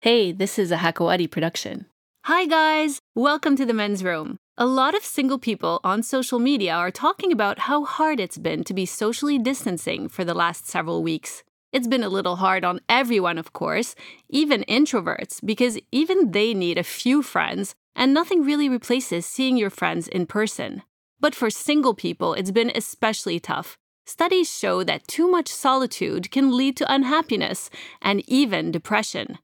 Hey, this is a Hakawati production. Hi, guys! Welcome to the men's room. A lot of single people on social media are talking about how hard it's been to be socially distancing for the last several weeks. It's been a little hard on everyone, of course, even introverts, because even they need a few friends, and nothing really replaces seeing your friends in person. But for single people, it's been especially tough. Studies show that too much solitude can lead to unhappiness and even depression.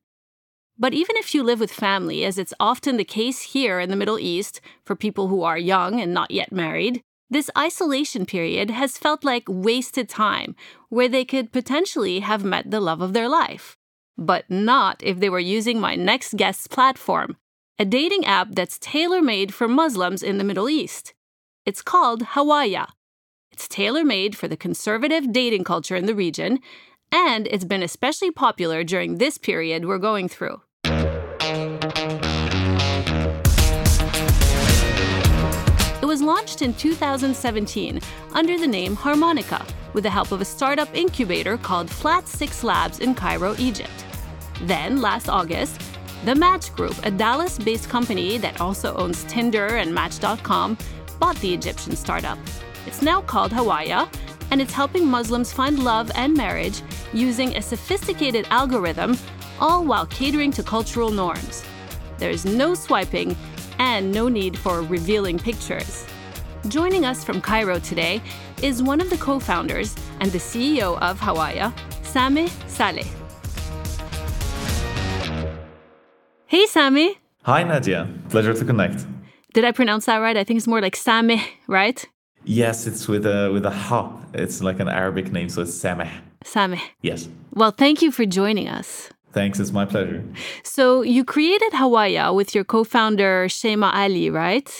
But even if you live with family, as it's often the case here in the Middle East for people who are young and not yet married, this isolation period has felt like wasted time where they could potentially have met the love of their life. But not if they were using my next guest's platform, a dating app that's tailor made for Muslims in the Middle East. It's called Hawaya. It's tailor made for the conservative dating culture in the region, and it's been especially popular during this period we're going through. It was launched in 2017 under the name Harmonica with the help of a startup incubator called Flat Six Labs in Cairo, Egypt. Then, last August, The Match Group, a Dallas based company that also owns Tinder and Match.com, bought the Egyptian startup. It's now called Hawaya, and it's helping Muslims find love and marriage using a sophisticated algorithm, all while catering to cultural norms. There's no swiping and no need for revealing pictures. Joining us from Cairo today is one of the co founders and the CEO of Hawaya, Sami Saleh. Hey, Sami. Hi, Nadia. Pleasure to connect. Did I pronounce that right? I think it's more like Sameh, right? Yes, it's with a with a ha. It's like an Arabic name, so it's Sameh. Sameh. Yes. Well, thank you for joining us. Thanks, it's my pleasure. So, you created Hawaya with your co founder, Shema Ali, right?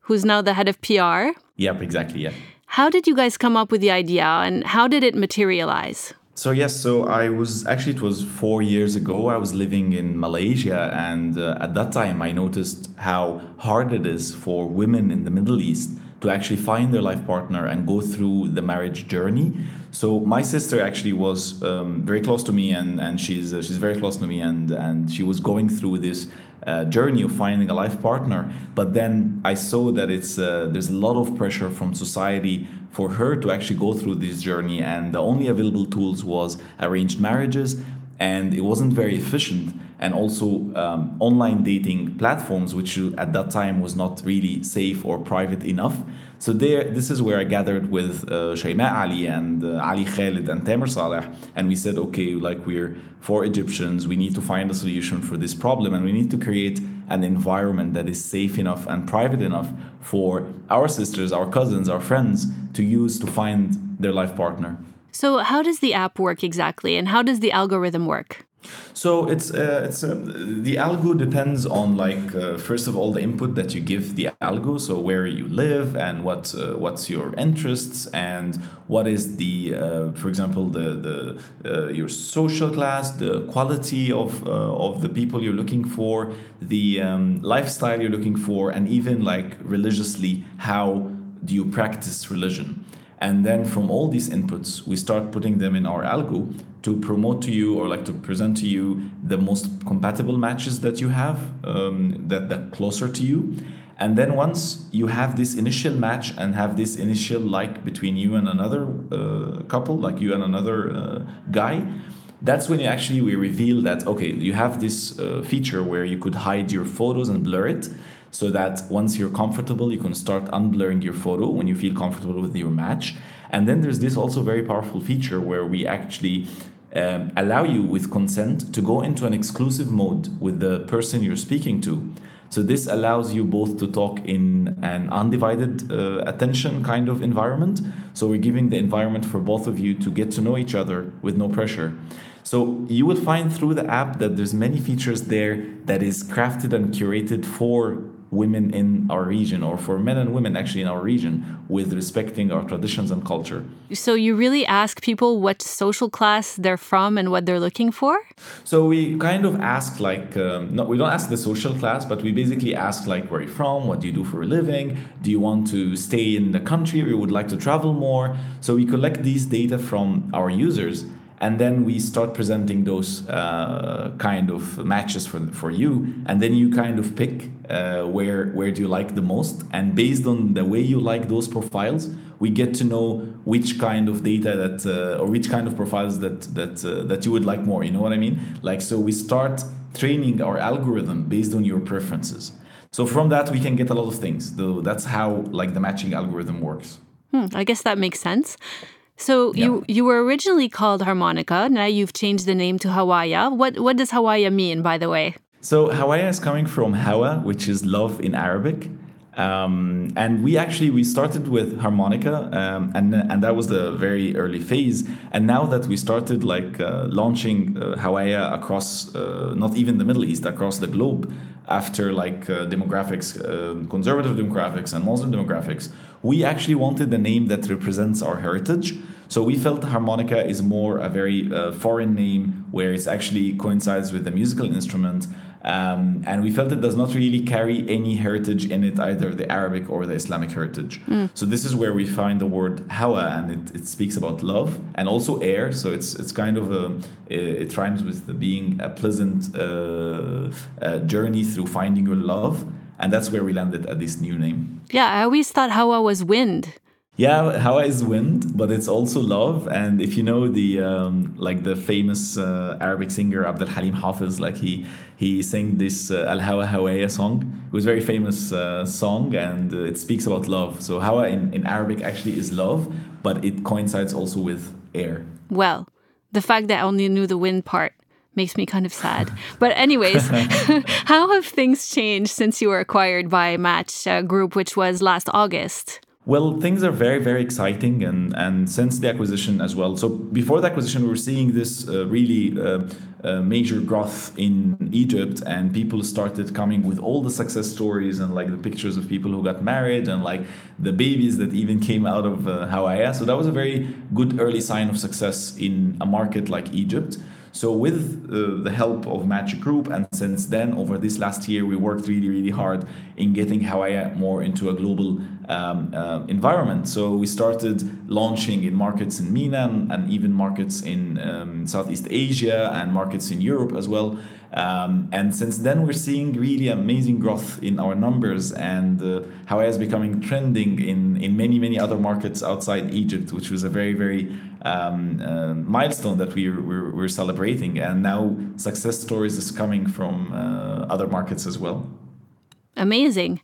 Who's now the head of PR. Yep, exactly, yeah. How did you guys come up with the idea and how did it materialize? So yes, so I was actually it was four years ago. I was living in Malaysia, and uh, at that time I noticed how hard it is for women in the Middle East to actually find their life partner and go through the marriage journey. So my sister actually was um, very close to me, and and she's uh, she's very close to me, and and she was going through this uh, journey of finding a life partner. But then I saw that it's uh, there's a lot of pressure from society for her to actually go through this journey, and the only available tools was arranged marriages, and it wasn't very efficient. And also um, online dating platforms, which at that time was not really safe or private enough. So there, this is where I gathered with uh, Shayma Ali and uh, Ali Khalid and Tamer Saleh, and we said, okay, like we're four Egyptians, we need to find a solution for this problem, and we need to create an environment that is safe enough and private enough for our sisters, our cousins, our friends to use to find their life partner. So, how does the app work exactly, and how does the algorithm work? So it's uh, it's uh, the algo depends on like uh, first of all the input that you give the algo. So where you live and what uh, what's your interests and what is the uh, for example the the uh, your social class, the quality of of the people you're looking for, the um, lifestyle you're looking for, and even like religiously how do you practice religion. And then from all these inputs, we start putting them in our algo to promote to you or like to present to you the most compatible matches that you have um, that that closer to you. And then once you have this initial match and have this initial like between you and another uh, couple, like you and another uh, guy, that's when you actually we reveal that okay, you have this uh, feature where you could hide your photos and blur it so that once you're comfortable, you can start unblurring your photo when you feel comfortable with your match. And then there's this also very powerful feature where we actually um, allow you with consent to go into an exclusive mode with the person you're speaking to. So this allows you both to talk in an undivided uh, attention kind of environment. So we're giving the environment for both of you to get to know each other with no pressure. So you will find through the app that there's many features there that is crafted and curated for women in our region or for men and women actually in our region with respecting our traditions and culture. So you really ask people what social class they're from and what they're looking for? So we kind of ask like um, no we don't ask the social class but we basically ask like where are you from, what do you do for a living, do you want to stay in the country or you would like to travel more? So we collect these data from our users and then we start presenting those uh, kind of matches for for you, and then you kind of pick uh, where where do you like the most, and based on the way you like those profiles, we get to know which kind of data that uh, or which kind of profiles that that uh, that you would like more. You know what I mean? Like so, we start training our algorithm based on your preferences. So from that, we can get a lot of things. Though that's how like the matching algorithm works. Hmm, I guess that makes sense. So yeah. you you were originally called Harmonica. Now you've changed the name to Hawaya. What what does Hawaya mean, by the way? So Hawaya is coming from Hawa, which is love in Arabic. Um, and we actually we started with harmonica um, and and that was the very early phase and now that we started like uh, launching uh, Hawaya across uh, not even the Middle East across the globe after like uh, demographics uh, conservative demographics and Muslim demographics we actually wanted a name that represents our heritage so we felt harmonica is more a very uh, foreign name where it actually coincides with the musical instrument um, and we felt it does not really carry any heritage in it, either the Arabic or the Islamic heritage. Mm. So this is where we find the word hawa, and it, it speaks about love and also air. So it's it's kind of a it, rhymes with being a pleasant uh, uh, journey through finding your love, and that's where we landed at this new name. Yeah, I always thought hawa was wind. Yeah, Hawa is wind, but it's also love. And if you know the um, like the famous uh, Arabic singer Abdul Halim Hafiz, like he he sang this uh, Al Hawa Hawaya song. It was a very famous uh, song, and uh, it speaks about love. So Hawa in, in Arabic actually is love, but it coincides also with air. Well, the fact that I only knew the wind part makes me kind of sad. But anyways, how have things changed since you were acquired by Match uh, Group, which was last August? Well, things are very, very exciting, and, and since the acquisition as well. So before the acquisition, we were seeing this uh, really uh, uh, major growth in Egypt, and people started coming with all the success stories and like the pictures of people who got married and like the babies that even came out of uh, Hawaya. So that was a very good early sign of success in a market like Egypt. So with uh, the help of Match Group, and since then, over this last year, we worked really, really hard in getting Hawaya more into a global um, uh, environment. So we started launching in markets in MENA and, and even markets in um, Southeast Asia and markets in Europe as well. Um, and since then, we're seeing really amazing growth in our numbers, and uh, Hawaya is becoming trending in, in many, many other markets outside Egypt, which was a very, very um, uh, milestone that we, we're, we're, celebrating. And now success stories is coming from uh, other markets as well. Amazing.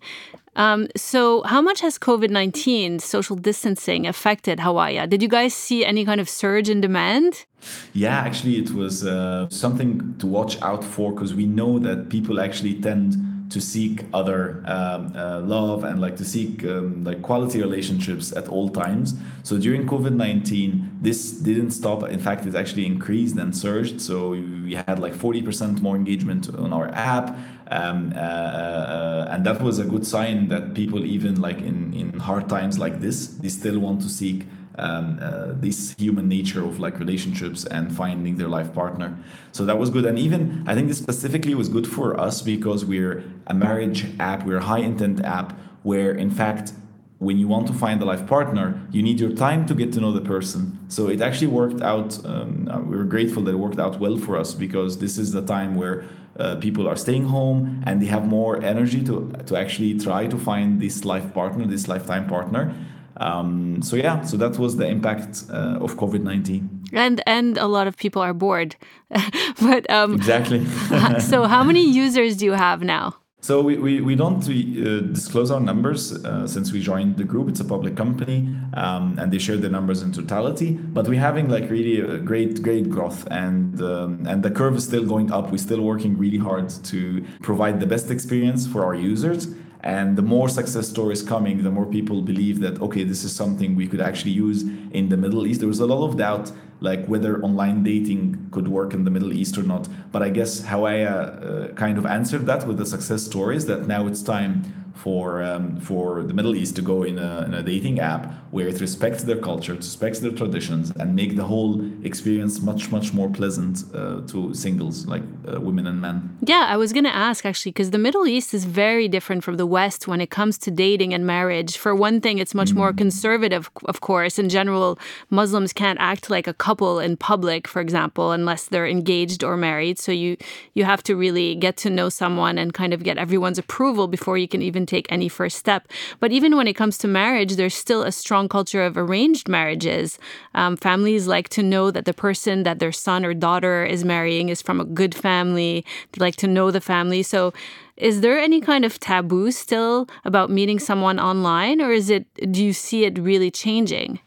Um, so, how much has COVID 19 social distancing affected Hawaya? Did you guys see any kind of surge in demand? Yeah, actually, it was uh, something to watch out for because we know that people actually tend to seek other um, uh, love and like to seek um, like quality relationships at all times. So during COVID nineteen, this didn't stop. In fact, it actually increased and surged. So we had like forty percent more engagement on our app, um, uh, uh, and that was a good sign that people even like in in hard times like this, they still want to seek um, uh, this human nature of like relationships and finding their life partner. So that was good. And even I think this specifically was good for us because we're a marriage app, we're a high intent app where in fact when you want to find a life partner, you need your time to get to know the person. So it actually worked out. Um, uh, we were grateful that it worked out well for us because this is the time where uh, people are staying home and they have more energy to to actually try to find this life partner, this lifetime partner. Um, so yeah, so that was the impact uh, of COVID nineteen. And and a lot of people are bored, but um, exactly. so how many users do you have now? So we, we, we don't we, uh, disclose our numbers uh, since we joined the group. It's a public company, um, and they share the numbers in totality. But we're having like really a great great growth, and um, and the curve is still going up. We're still working really hard to provide the best experience for our users and the more success stories coming, the more people believe that, okay, this is something we could actually use in the Middle East. There was a lot of doubt, like whether online dating could work in the Middle East or not. But I guess Hawaya uh, kind of answered that with the success stories that now it's time for um, for the Middle East to go in a, in a dating app where it respects their culture, respects their traditions, and make the whole experience much much more pleasant uh, to singles like uh, women and men. Yeah, I was going to ask actually because the Middle East is very different from the West when it comes to dating and marriage. For one thing, it's much mm. more conservative, of course. In general, Muslims can't act like a couple in public, for example, unless they're engaged or married. So you you have to really get to know someone and kind of get everyone's approval before you can even take any first step. But even when it comes to marriage, there's still a strong culture of arranged marriages. Um, families like to know that the person that their son or daughter is marrying is from a good family. They like to know the family. So is there any kind of taboo still about meeting someone online or is it do you see it really changing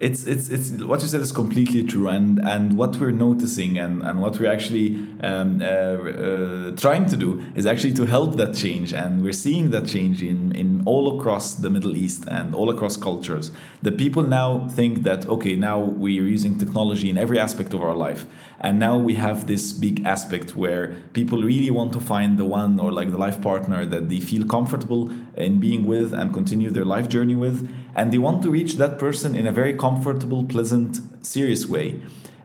it's it's it's what you said is completely true and and what we're noticing and and what we're actually um, uh, uh, trying to do is actually to help that change and we're seeing that change in in all across the middle east and all across cultures. The people now think that okay now we're using technology in every aspect of our life and now we have this big aspect where people really want to find the one or like the life partner that they feel comfortable in being with and continue their life journey with. And they want to reach that person in a very comfortable, pleasant, serious way.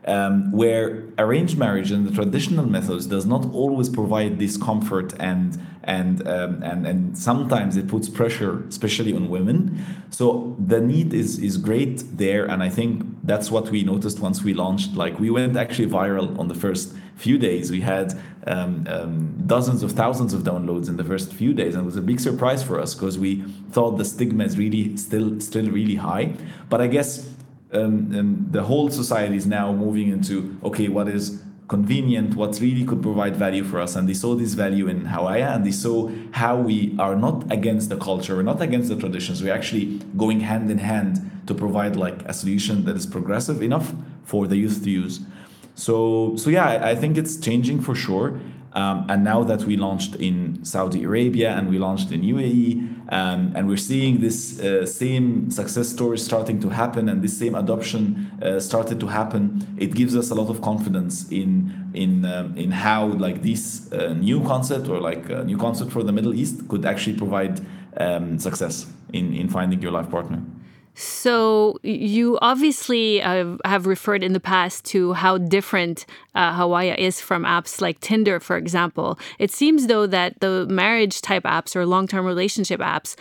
Um, where arranged marriage and the traditional methods does not always provide this comfort and and um, and and sometimes it puts pressure, especially on women. So the need is is great there, and I think that's what we noticed once we launched. Like we went actually viral on the first few days. We had um, um, dozens of thousands of downloads in the first few days, and it was a big surprise for us because we thought the stigma is really still still really high. But I guess um, um the whole society is now moving into okay, what is convenient, what really could provide value for us. And they saw this value in Hawaya and they saw how we are not against the culture, we're not against the traditions, we're actually going hand in hand to provide like a solution that is progressive enough for the youth to use. So, so yeah, I, I think it's changing for sure. Um, and now that we launched in Saudi Arabia and we launched in UAE, um, and we're seeing this uh, same success story starting to happen and this same adoption uh, started to happen, it gives us a lot of confidence in in um, in how like this uh, new concept or like a new concept for the Middle East could actually provide um, success in in finding your life partner. So you obviously uh, have referred in the past to how different uh, Hawaya is from apps like Tinder, for example. It seems though that the marriage type apps or long-term relationship apps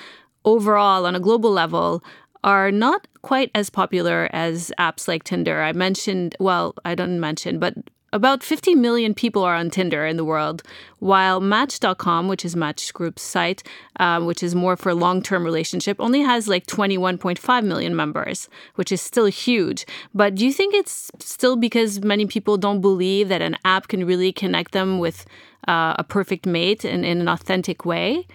overall on a global level are not quite as popular as apps like Tinder. I mentioned, well, I don't mention, but about 50 million people are on Tinder in the world, while Match.com, which is Match Group's site, um, which is more for long term relationship, only has like 21.5 million members, which is still huge. But do you think it's still because many people don't believe that an app can really connect them with uh, a perfect mate in, in an authentic way?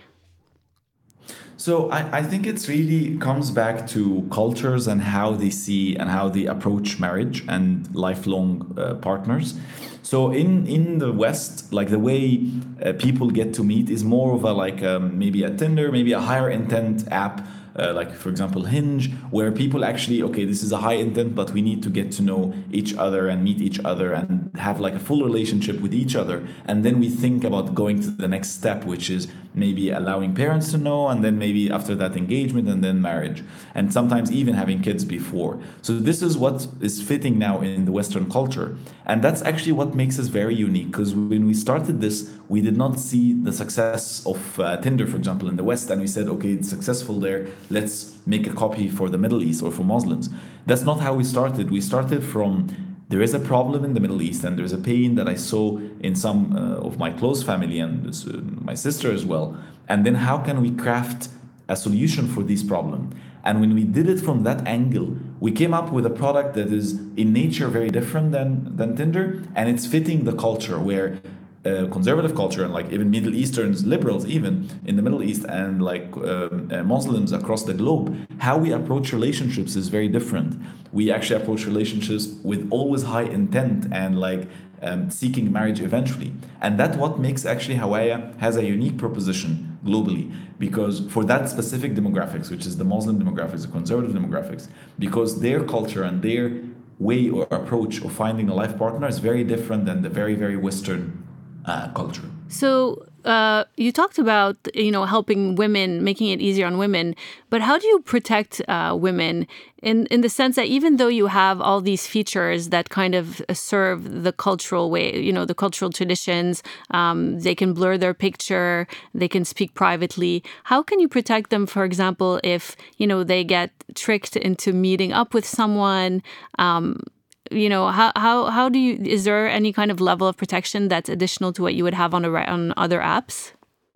So I, I think it's really comes back to cultures and how they see and how they approach marriage and lifelong uh, partners. So in in the West, like the way uh, people get to meet is more of a like um, maybe a Tinder, maybe a higher intent app uh, like for example Hinge, where people actually okay, this is a high intent, but we need to get to know each other and meet each other and have like a full relationship with each other, and then we think about going to the next step, which is maybe allowing parents to know, and then maybe after that engagement and then marriage, and sometimes even having kids before. So this is what is fitting now in the Western culture, and that's actually what makes us very unique. Because when we started this, we did not see the success of uh, Tinder, for example, in the West, and we said, okay, it's successful there let's make a copy for the Middle East or for Muslims. That's not how we started. We started from there is a problem in the Middle East, and there's a pain that I saw in some uh, of my close family and uh, my sister as well. And then how can we craft a solution for this problem? And when we did it from that angle, we came up with a product that is in nature very different than, than Tinder, and it's fitting the culture where uh, conservative culture and like even Middle Easterns, liberals even in the Middle East and like um, uh, Muslims across the globe, how we approach relationships is very different. We actually approach relationships with always high intent and like um, seeking marriage eventually. And that what makes actually Hawaya has a unique proposition globally because for that specific demographics, which is the Muslim demographics, the conservative demographics, because their culture and their way or approach of finding a life partner is very different than the very, very Western uh, culture. So uh, you talked about you know helping women, making it easier on women, but how do you protect uh, women in in the sense that even though you have all these features that kind of serve the cultural way, you know, the cultural traditions, um, they can blur their picture, they can speak privately. How can you protect them, for example, if you know they get tricked into meeting up with someone? Um, you know how how how do you is there any kind of level of protection that's additional to what you would have on a on other apps?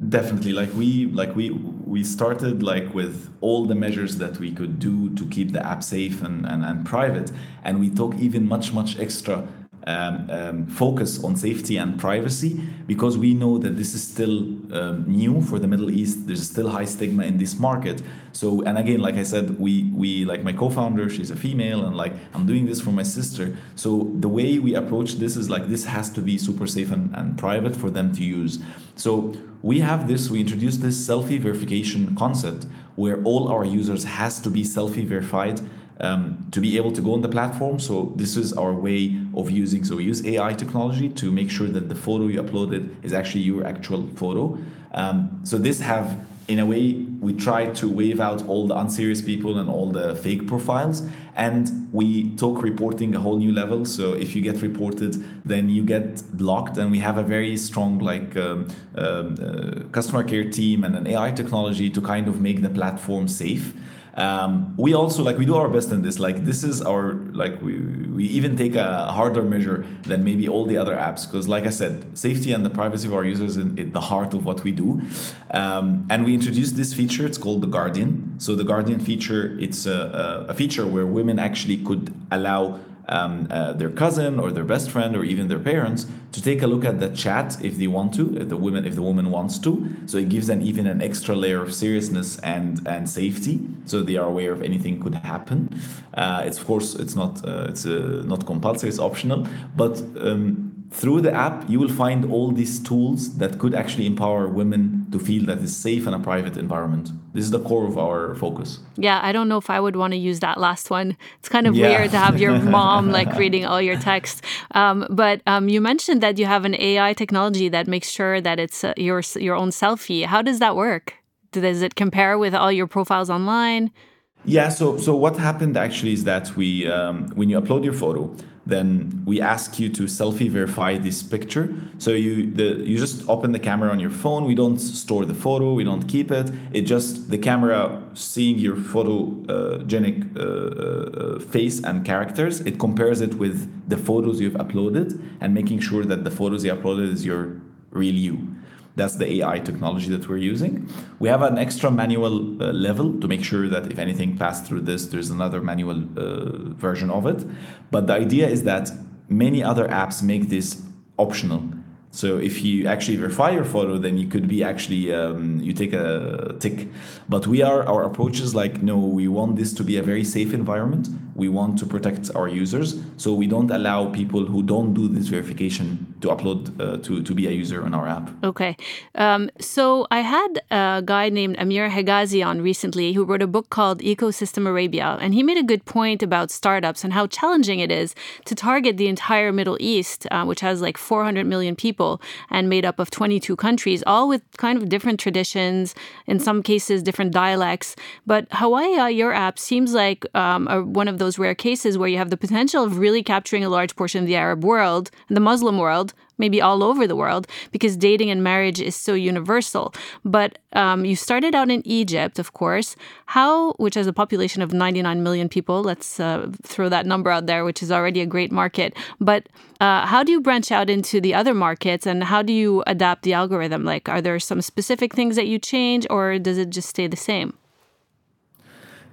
Definitely. Like we like we we started like with all the measures that we could do to keep the app safe and and, and private. And we took even much much extra um, um, focus on safety and privacy because we know that this is still um, new for the Middle East. There's still high stigma in this market. So, and again, like I said, we we like my co-founder, she's a female, and like I'm doing this for my sister. So the way we approach this is like this has to be super safe and, and private for them to use. So we have this. We introduced this selfie verification concept where all our users has to be selfie verified um, to be able to go on the platform. So this is our way of using. So we use AI technology to make sure that the photo you uploaded is actually your actual photo. Um, so this have in a way we try to wave out all the unserious people and all the fake profiles and we talk reporting a whole new level. So if you get reported then you get blocked. And we have a very strong like um, um, uh, customer care team and an ai technology to kind of make the platform safe um, we also like we do our best in this. Like this is our like we, we even take a harder measure than maybe all the other apps. Because like i said safety and the privacy of our users is the heart of what we do. Um, and we introduced this feature. It's called the guardian. So the guardian feature it's a, a feature where women actually could allow um, uh, their cousin or their best friend or even their parents to take a look at the chat if they want to, if the woman if the woman wants to. So it gives them even an extra layer of seriousness and and safety, so they are aware of anything could happen. Uh, it's of course it's not uh, it's uh, not compulsory, it's optional, but um, through the app, you will find all these tools that could actually empower women to feel that it's safe in a private environment. This is the core of our focus. Yeah, I don't know if I would want to use that last one. It's kind of yeah. weird to have your mom like reading all your texts. Um, but um, you mentioned that you have an AI technology that makes sure that it's uh, your your own selfie. How does that work? Does it compare with all your profiles online? Yeah. So so what happened actually is that we um, when you upload your photo then we ask you to selfie verify this picture. So you the you just open the camera on your phone. We don't store the photo. We don't keep it. It just the camera seeing your photogenic uh, uh, face and characters. It compares it with the photos you've uploaded and making sure that the photos you uploaded is your real you. That's the AI technology that we're using. We have an extra manual uh, level to make sure that if anything passed through this, there's another manual uh, version of it. But the idea is that many other apps make this optional. So if you actually verify your photo, then you could be actually um, you take a tick. But we are our approach is like no, we want this to be a very safe environment. We want to protect our users, so we don't allow people who don't do this verification to upload uh, to to be a user on our app. Okay, um, so I had a guy named Amir Hegazi on recently who wrote a book called Ecosystem Arabia, and he made a good point about startups and how challenging it is to target the entire Middle East, uh, which has like 400 million people and made up of 22 countries, all with kind of different traditions, in some cases different dialects. But Hawaya, your app seems like um, a, one of those rare cases where you have the potential of really capturing a large portion of the Arab world and the Muslim world maybe all over the world because dating and marriage is so universal. But um, you started out in Egypt, of course. How, which has a population of 99 million people, let's uh, throw that number out there, which is already a great market. But uh, how do you branch out into the other markets and how do you adapt the algorithm? Like, are there some specific things that you change or does it just stay the same?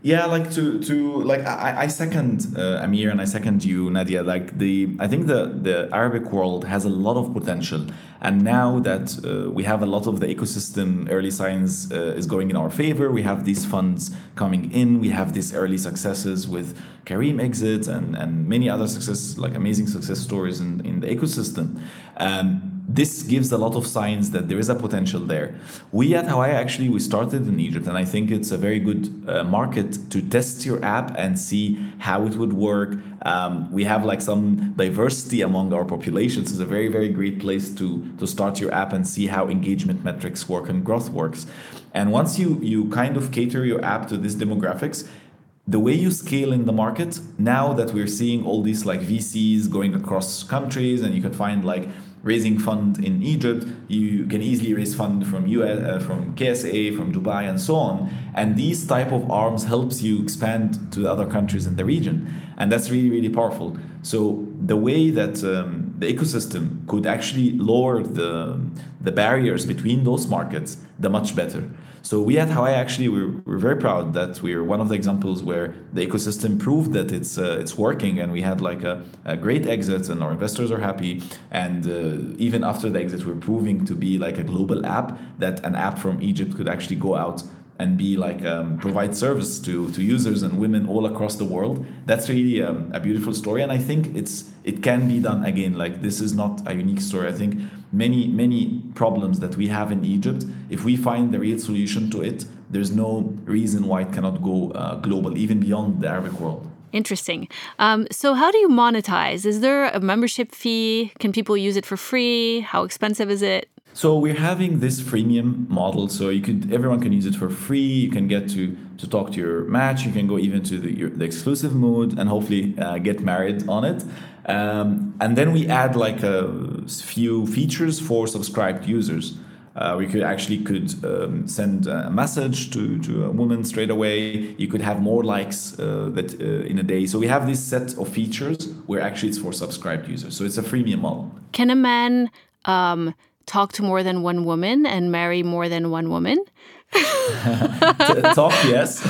Yeah, like to to like I, I second uh, Amir and I second you, Nadia. Like the I think the the Arabic world has a lot of potential, and now that uh, we have a lot of the ecosystem, early signs uh, is going in our favor. We have these funds coming in. We have these early successes with Careem exits and and many other successes, like amazing success stories in in the ecosystem. Um, this gives a lot of signs that there is a potential there. We at Hawaya actually we started in Egypt, and I think it's a very good uh, market to test your app and see how it would work. Um, we have like some diversity among our populations. It's a very very great place to to start your app and see how engagement metrics work and growth works. And once you you kind of cater your app to these demographics, the way you scale in the market now that we're seeing all these like VCs going across countries and you can find like raising fund in Egypt, you can easily raise fund from US, uh, from KSA, from Dubai, and so on. And these type of arms helps you expand to other countries in the region, and that's really really powerful. So the way that um, the ecosystem could actually lower the the barriers between those markets, the much better. So we at Hawaya actually we're, we're very proud that we're one of the examples where the ecosystem proved that it's uh, it's working and we had like a, a, great exit and our investors are happy. And uh, even after the exit we're proving to be like a global app that an app from Egypt could actually go out and be like um, provide service to to users and women all across the world that's really um, a beautiful story and i think it's it can be done again like this is not a unique story i think many many problems that we have in egypt if we find the real solution to it there's no reason why it cannot go uh, global even beyond the arabic world Interesting. Um, so, how do you monetize? Is there a membership fee? Can people use it for free? How expensive is it? So we're having this freemium model, so you could everyone can use it for free. You can get to to talk to your match. You can go even to the, your, the exclusive mode and hopefully uh, get married on it. Um, and then we add like a few features for subscribed users. Uh, we could actually could um, send a message to, to a woman straight away. You could have more likes uh, that uh, in a day. So we have this set of features where actually it's for subscribed users. So it's a freemium model. Can a man um, talk to more than one woman and marry more than one woman? talk yes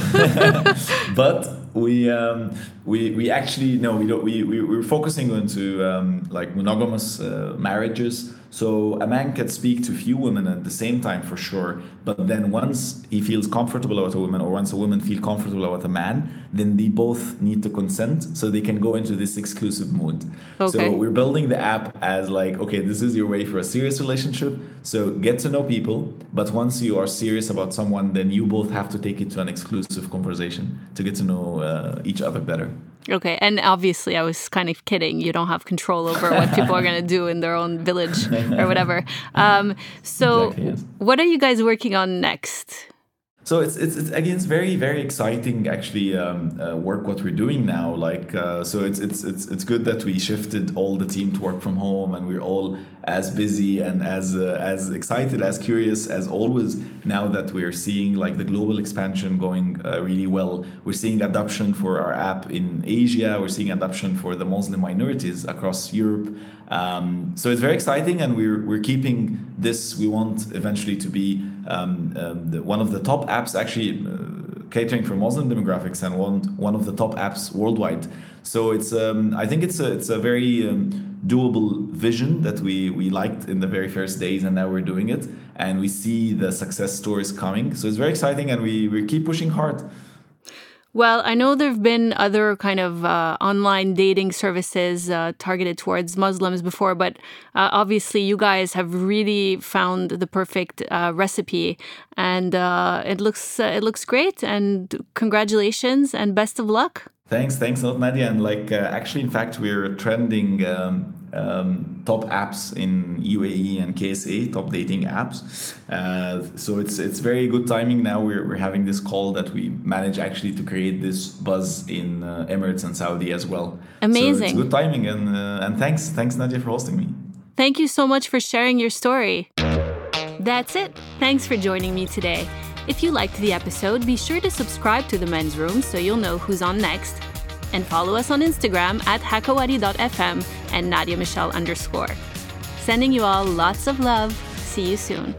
but we um, we we actually no we don't we, we we're focusing on to um, like monogamous uh, marriages so a man can speak to few women at the same time for sure, but then once he feels comfortable with a woman, or once a woman feel comfortable with a man, then they both need to consent so they can go into this exclusive mode. Okay. So we're building the app as like, okay, this is your way for a serious relationship. So get to know people, but once you are serious about someone, then you both have to take it to an exclusive conversation to get to know uh, each other better. Okay, and obviously, I was kind of kidding. You don't have control over what people are going to do in their own village or whatever. Um, so, exactly, yes. what are you guys working on next? So it's, it's, it's again it's very very exciting actually um, uh, work what we're doing now like uh, so it's, it's it's it's good that we shifted all the team to work from home and we're all as busy and as uh, as excited as curious as always now that we're seeing like the global expansion going uh, really well. We're seeing adoption for our app in Asia. We're seeing adoption for the Muslim minorities across Europe. Um, so it's very exciting and we're we're keeping this we want eventually to be um, um, the, one of the top apps actually uh, catering for Muslim demographics and one one of the top apps worldwide. So it's um, I think it's a it's a very um, doable vision that we we liked in the very first days, and now we're doing it, and we see the success stories coming. So it's very exciting, and we we keep pushing hard. Well, I know there have been other kind of uh, online dating services uh, targeted towards Muslims before, but uh, obviously you guys have really found the perfect uh, recipe, and uh, it looks uh, it looks great. And congratulations and best of luck. Thanks, thanks a lot, Nadia. And like, actually, in fact, we're trending. Um, um, top apps in UAE and KSA, top dating apps. Uh, so it's it's very good timing now. We're, we're having this call that we manage actually to create this buzz in uh, Emirates and Saudi as well. Amazing. So it's good timing and uh, and thanks thanks Nadia for hosting me. Thank you so much for sharing your story. That's it. Thanks for joining me today. If you liked the episode, be sure to subscribe to the men's room so you'll know who's on next and follow us on Instagram at hakawati.fm and Nadia Michelle underscore. Sending you all lots of love. See you soon.